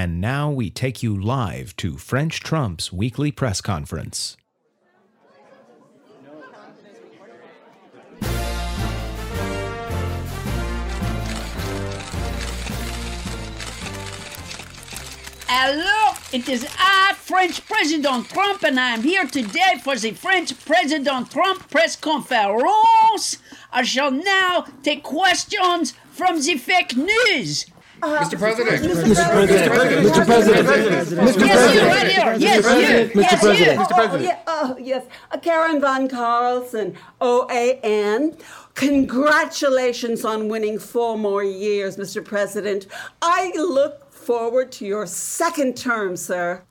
And now we take you live to French Trump's weekly press conference. Hello, it is I, French President Trump, and I am here today for the French President Trump press conference. I shall now take questions from the fake news. Mr. President. Mr. President. Mr. President. Mr. President, yes, you, President. right. Yes, you. Mr. President. Mr. Oh, President. oh, yes. Uh, Karen Van Carlson, OAN. Congratulations on winning four more years, Mr. President. I look forward to your second term, sir.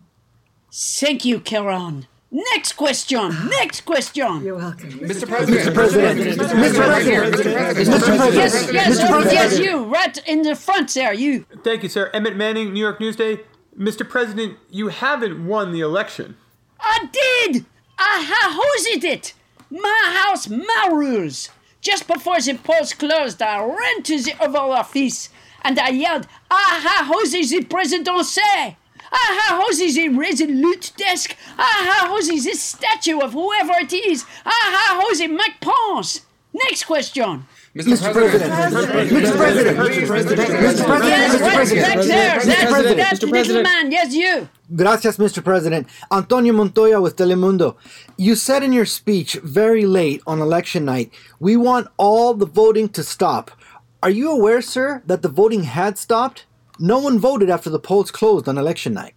Thank you, Karen. Next question. Next question. You're welcome. Mr. President. Mr. President. Mr. President. Mr. President. Yes, yes, President. yes, you. Right in the front there, you. Thank you, sir. Emmett Manning, New York Newsday. Mr. President, you haven't won the election. I did! I ha hosted it! My house, my rules! Just before the polls closed, I ran to the Oval Office and I yelled, I ha hosted the president say! I ha hosted the resolute desk! I ha hosted the statue of whoever it is! I ha hosted Mike Pence! Next question! Mr. President. Mr. President. Mr. President. Mr. Yes, President. right back there! Mr. That's President. that Mr. little President. man, yes, you! Gracias, Mr. President. Antonio Montoya with Telemundo. You said in your speech very late on election night, we want all the voting to stop. Are you aware, sir, that the voting had stopped? No one voted after the polls closed on election night.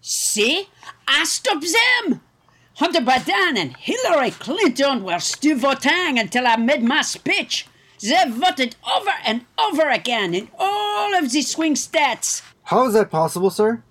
See? I stopped them! Hunter Biden and Hillary Clinton were still voting until I made my speech. They voted over and over again in all of the swing states. How is that possible, sir?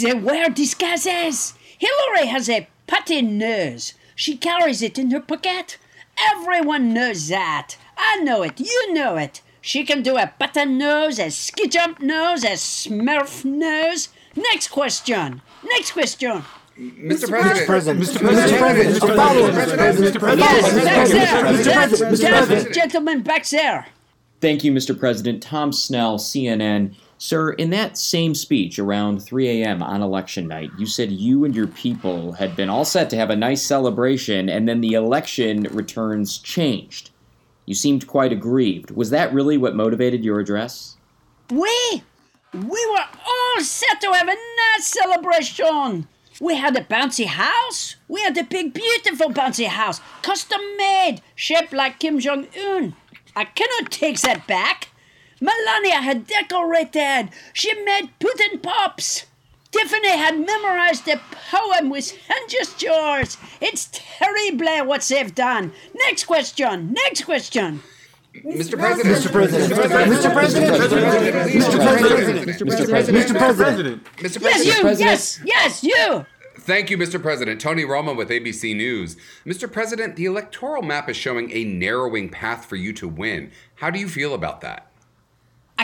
They wear disguises. Hillary has a putty nose. She carries it in her pocket. Everyone knows that. I know it. You know it. She can do a button nose, a ski jump nose, a smurf nose. Next question. Next question. Mr. Mr. President. President. Mr. President. Mr. Follow-up, Mr. President. Mr. Yes, President. back there. Mr. President. Mr. President. gentleman back there. Thank you, Mr. President. Tom Snell, CNN. Sir, in that same speech around 3 a.m. on election night, you said you and your people had been all set to have a nice celebration, and then the election returns changed. You seemed quite aggrieved. Was that really what motivated your address? We, we were all set to have a nice celebration. We had a bouncy house. We had a big, beautiful bouncy house, custom made, shaped like Kim Jong Un. I cannot take that back. Melania had decorated. She made Putin pops. Tiffany had memorized a poem with hand gestures. It's terrible what they've done. Next question. Next question. Mr. President. Mr. President. Mr. President. Mr. President. Mr. President. Mr. President. Mr. Yes, President. you. Yes, yes, you. Thank you, Mr. President. Tony Roma with ABC News. Mr. President, the electoral map is showing a narrowing path for you to win. How do you feel about that?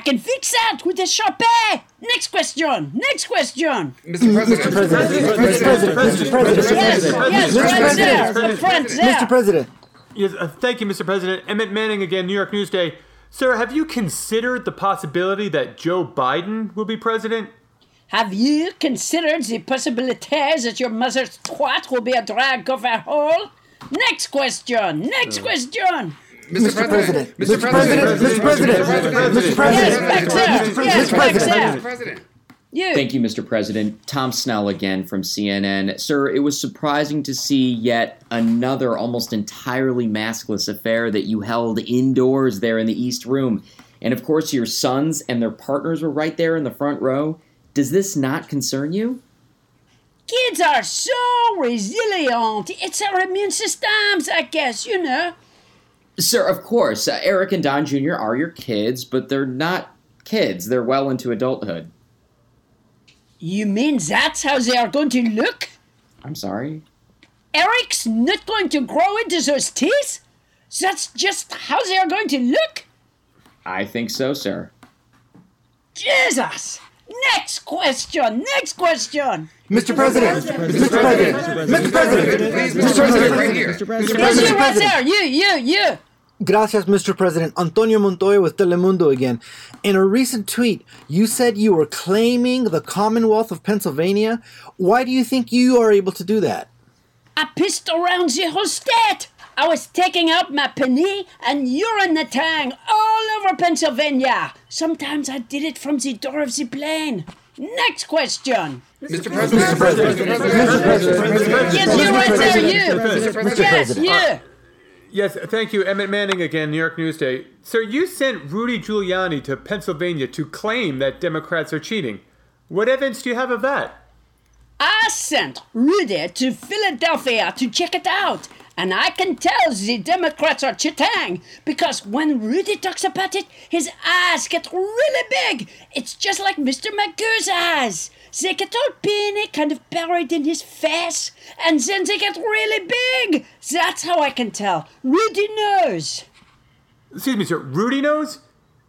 I can fix that with a Sharpie. Next question. Next question. Mr. President. Mr. President. Mr. President. Mr. President. Yes, yes, Mr. right President. there. The front there. Mr. President. Yes, uh, thank you, Mr. President. Emmett Manning again, New York Newsday. Sir, have you considered the possibility that Joe Biden will be president? Have you considered the possibilities that your mother's twat will be a drag of a hole? Next question. Next question. Mr. President. Mr. President. Mr. President. Mr. President. back. Yes, Mr. President. there. President. You. Thank you, Mr. President. Tom Snell again from CNN. Sir, it was surprising to see yet another almost entirely maskless affair that you held indoors there in the East Room. And of course, your sons and their partners were right there in the front row. Does this not concern you? Kids are so resilient. It's our immune systems, I guess, you know. Sir, of course, uh, Eric and Don Jr. are your kids, but they're not kids. They're well into adulthood. You mean that's how they are going to look? I'm sorry. Eric's not going to grow into those teeth? That's just how they are going to look? I think so, sir. Jesus! Next question! Next question! Mr. President. Mr. President. Mr. President. Please, Mr. President, right here. Mr. President. you right there! You, you, you! Gracias, Mr. President. Antonio Montoya with Telemundo again. In a recent tweet, you said you were claiming the Commonwealth of Pennsylvania. Why do you think you are able to do that? I pissed around the whole state. I was taking out my penny and urine the tang all over Pennsylvania. Sometimes I did it from the door of the plane. Next question. Mr. President, Mr. President, Mr. President. Yes, you right there, you. Mr. Yes, President. you. Yes, thank you, Emmett Manning again, New York Newsday. Sir, you sent Rudy Giuliani to Pennsylvania to claim that Democrats are cheating. What evidence do you have of that? I sent Rudy to Philadelphia to check it out. And I can tell the Democrats are cheating because when Rudy talks about it, his eyes get really big. It's just like Mr. Magoo's eyes. They get all peony, kind of buried in his face, and then they get really big. That's how I can tell. Rudy knows. Excuse me, sir, Rudy knows?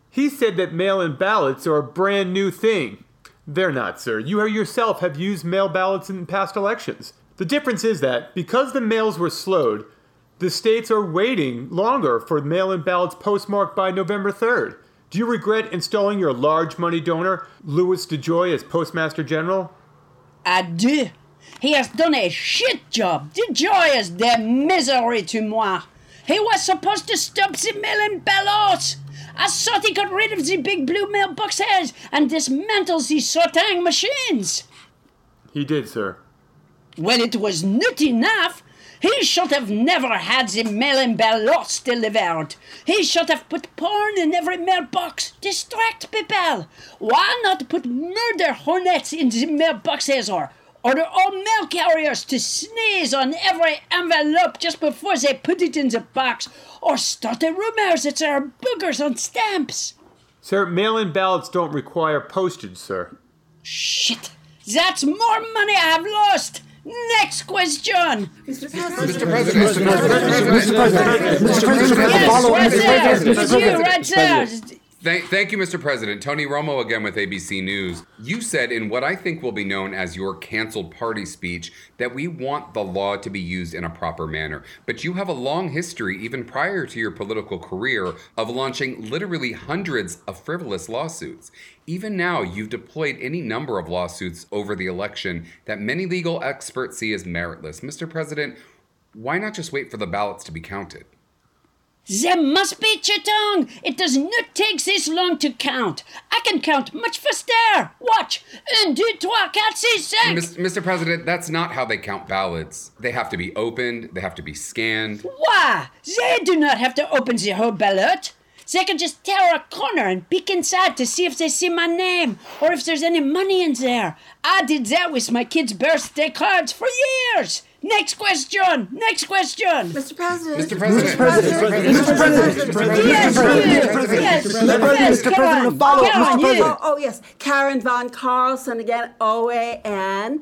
He said that mail in ballots are a brand new thing. They're not, sir. You yourself have used mail ballots in past elections. The difference is that because the mails were slowed, the states are waiting longer for mail in ballots postmarked by November 3rd. Do you regret installing your large money donor, Louis DeJoy, as Postmaster General? I do. He has done a shit job. DeJoy is de misery to moi. He was supposed to stop the mail-in ballots. I thought he got rid of the big blue mailboxes and dismantled the sorting machines. He did, sir. Well, it was not enough. He should have never had the mail-in ballots delivered. He should have put porn in every mailbox. Distract people. Why not put murder hornets in the mailboxes or order all mail carriers to sneeze on every envelope just before they put it in the box or start a rumor that there are boogers on stamps? Sir, mail in ballots don't require postage, sir. Shit. That's more money I've lost. Next question. Mr. President. Mr. President, Mr. President, Mr. President, has a Yes, follow-up. right Mr. there. President, It's Mr. you President, right Mr. there. Thank, thank you, Mr. President. Tony Romo again with ABC News. You said in what I think will be known as your canceled party speech that we want the law to be used in a proper manner. But you have a long history, even prior to your political career, of launching literally hundreds of frivolous lawsuits. Even now, you've deployed any number of lawsuits over the election that many legal experts see as meritless. Mr. President, why not just wait for the ballots to be counted? There must be Chitong. It does not take this long to count. I can count much faster. Watch. Un, deux, trois, quatre, six, cinq. Mr. President, that's not how they count ballots. They have to be opened, they have to be scanned. Why? They do not have to open the whole ballot. They can just tear a corner and peek inside to see if they see my name or if there's any money in there. I did that with my kids' birthday cards for years. Next question. Next question. Mr. President. Mr. President, Mr. President, Mr. President, Yes, Mr. President, you. Mr. President, Yes, Mr. yes, President, Mr. President, follow-up, Mr. President. Oh, yes. Karen Von Carlson again, OAN.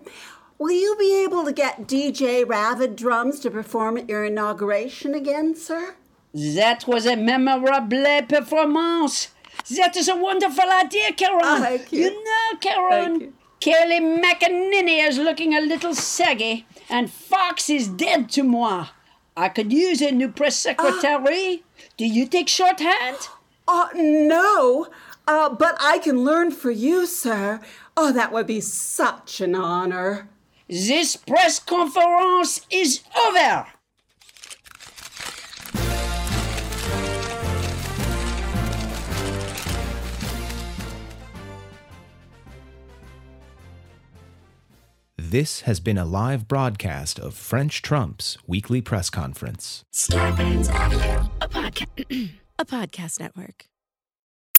Will you be able to get DJ Ravidrums to perform at your inauguration again, sir? That was a memorable performance. That is a wonderful idea, Karen. Oh, thank you. know, Karen, Thank you. Kelly McEnany is looking a little saggy, and Fox is dead to moi. I could use a new press secretary. Do you take shorthand? Uh, no, uh, but I can learn for you, sir. Oh, that would be such an honor. This press conference is over. This has been a live broadcast of French Trump's weekly press conference. A podcast network.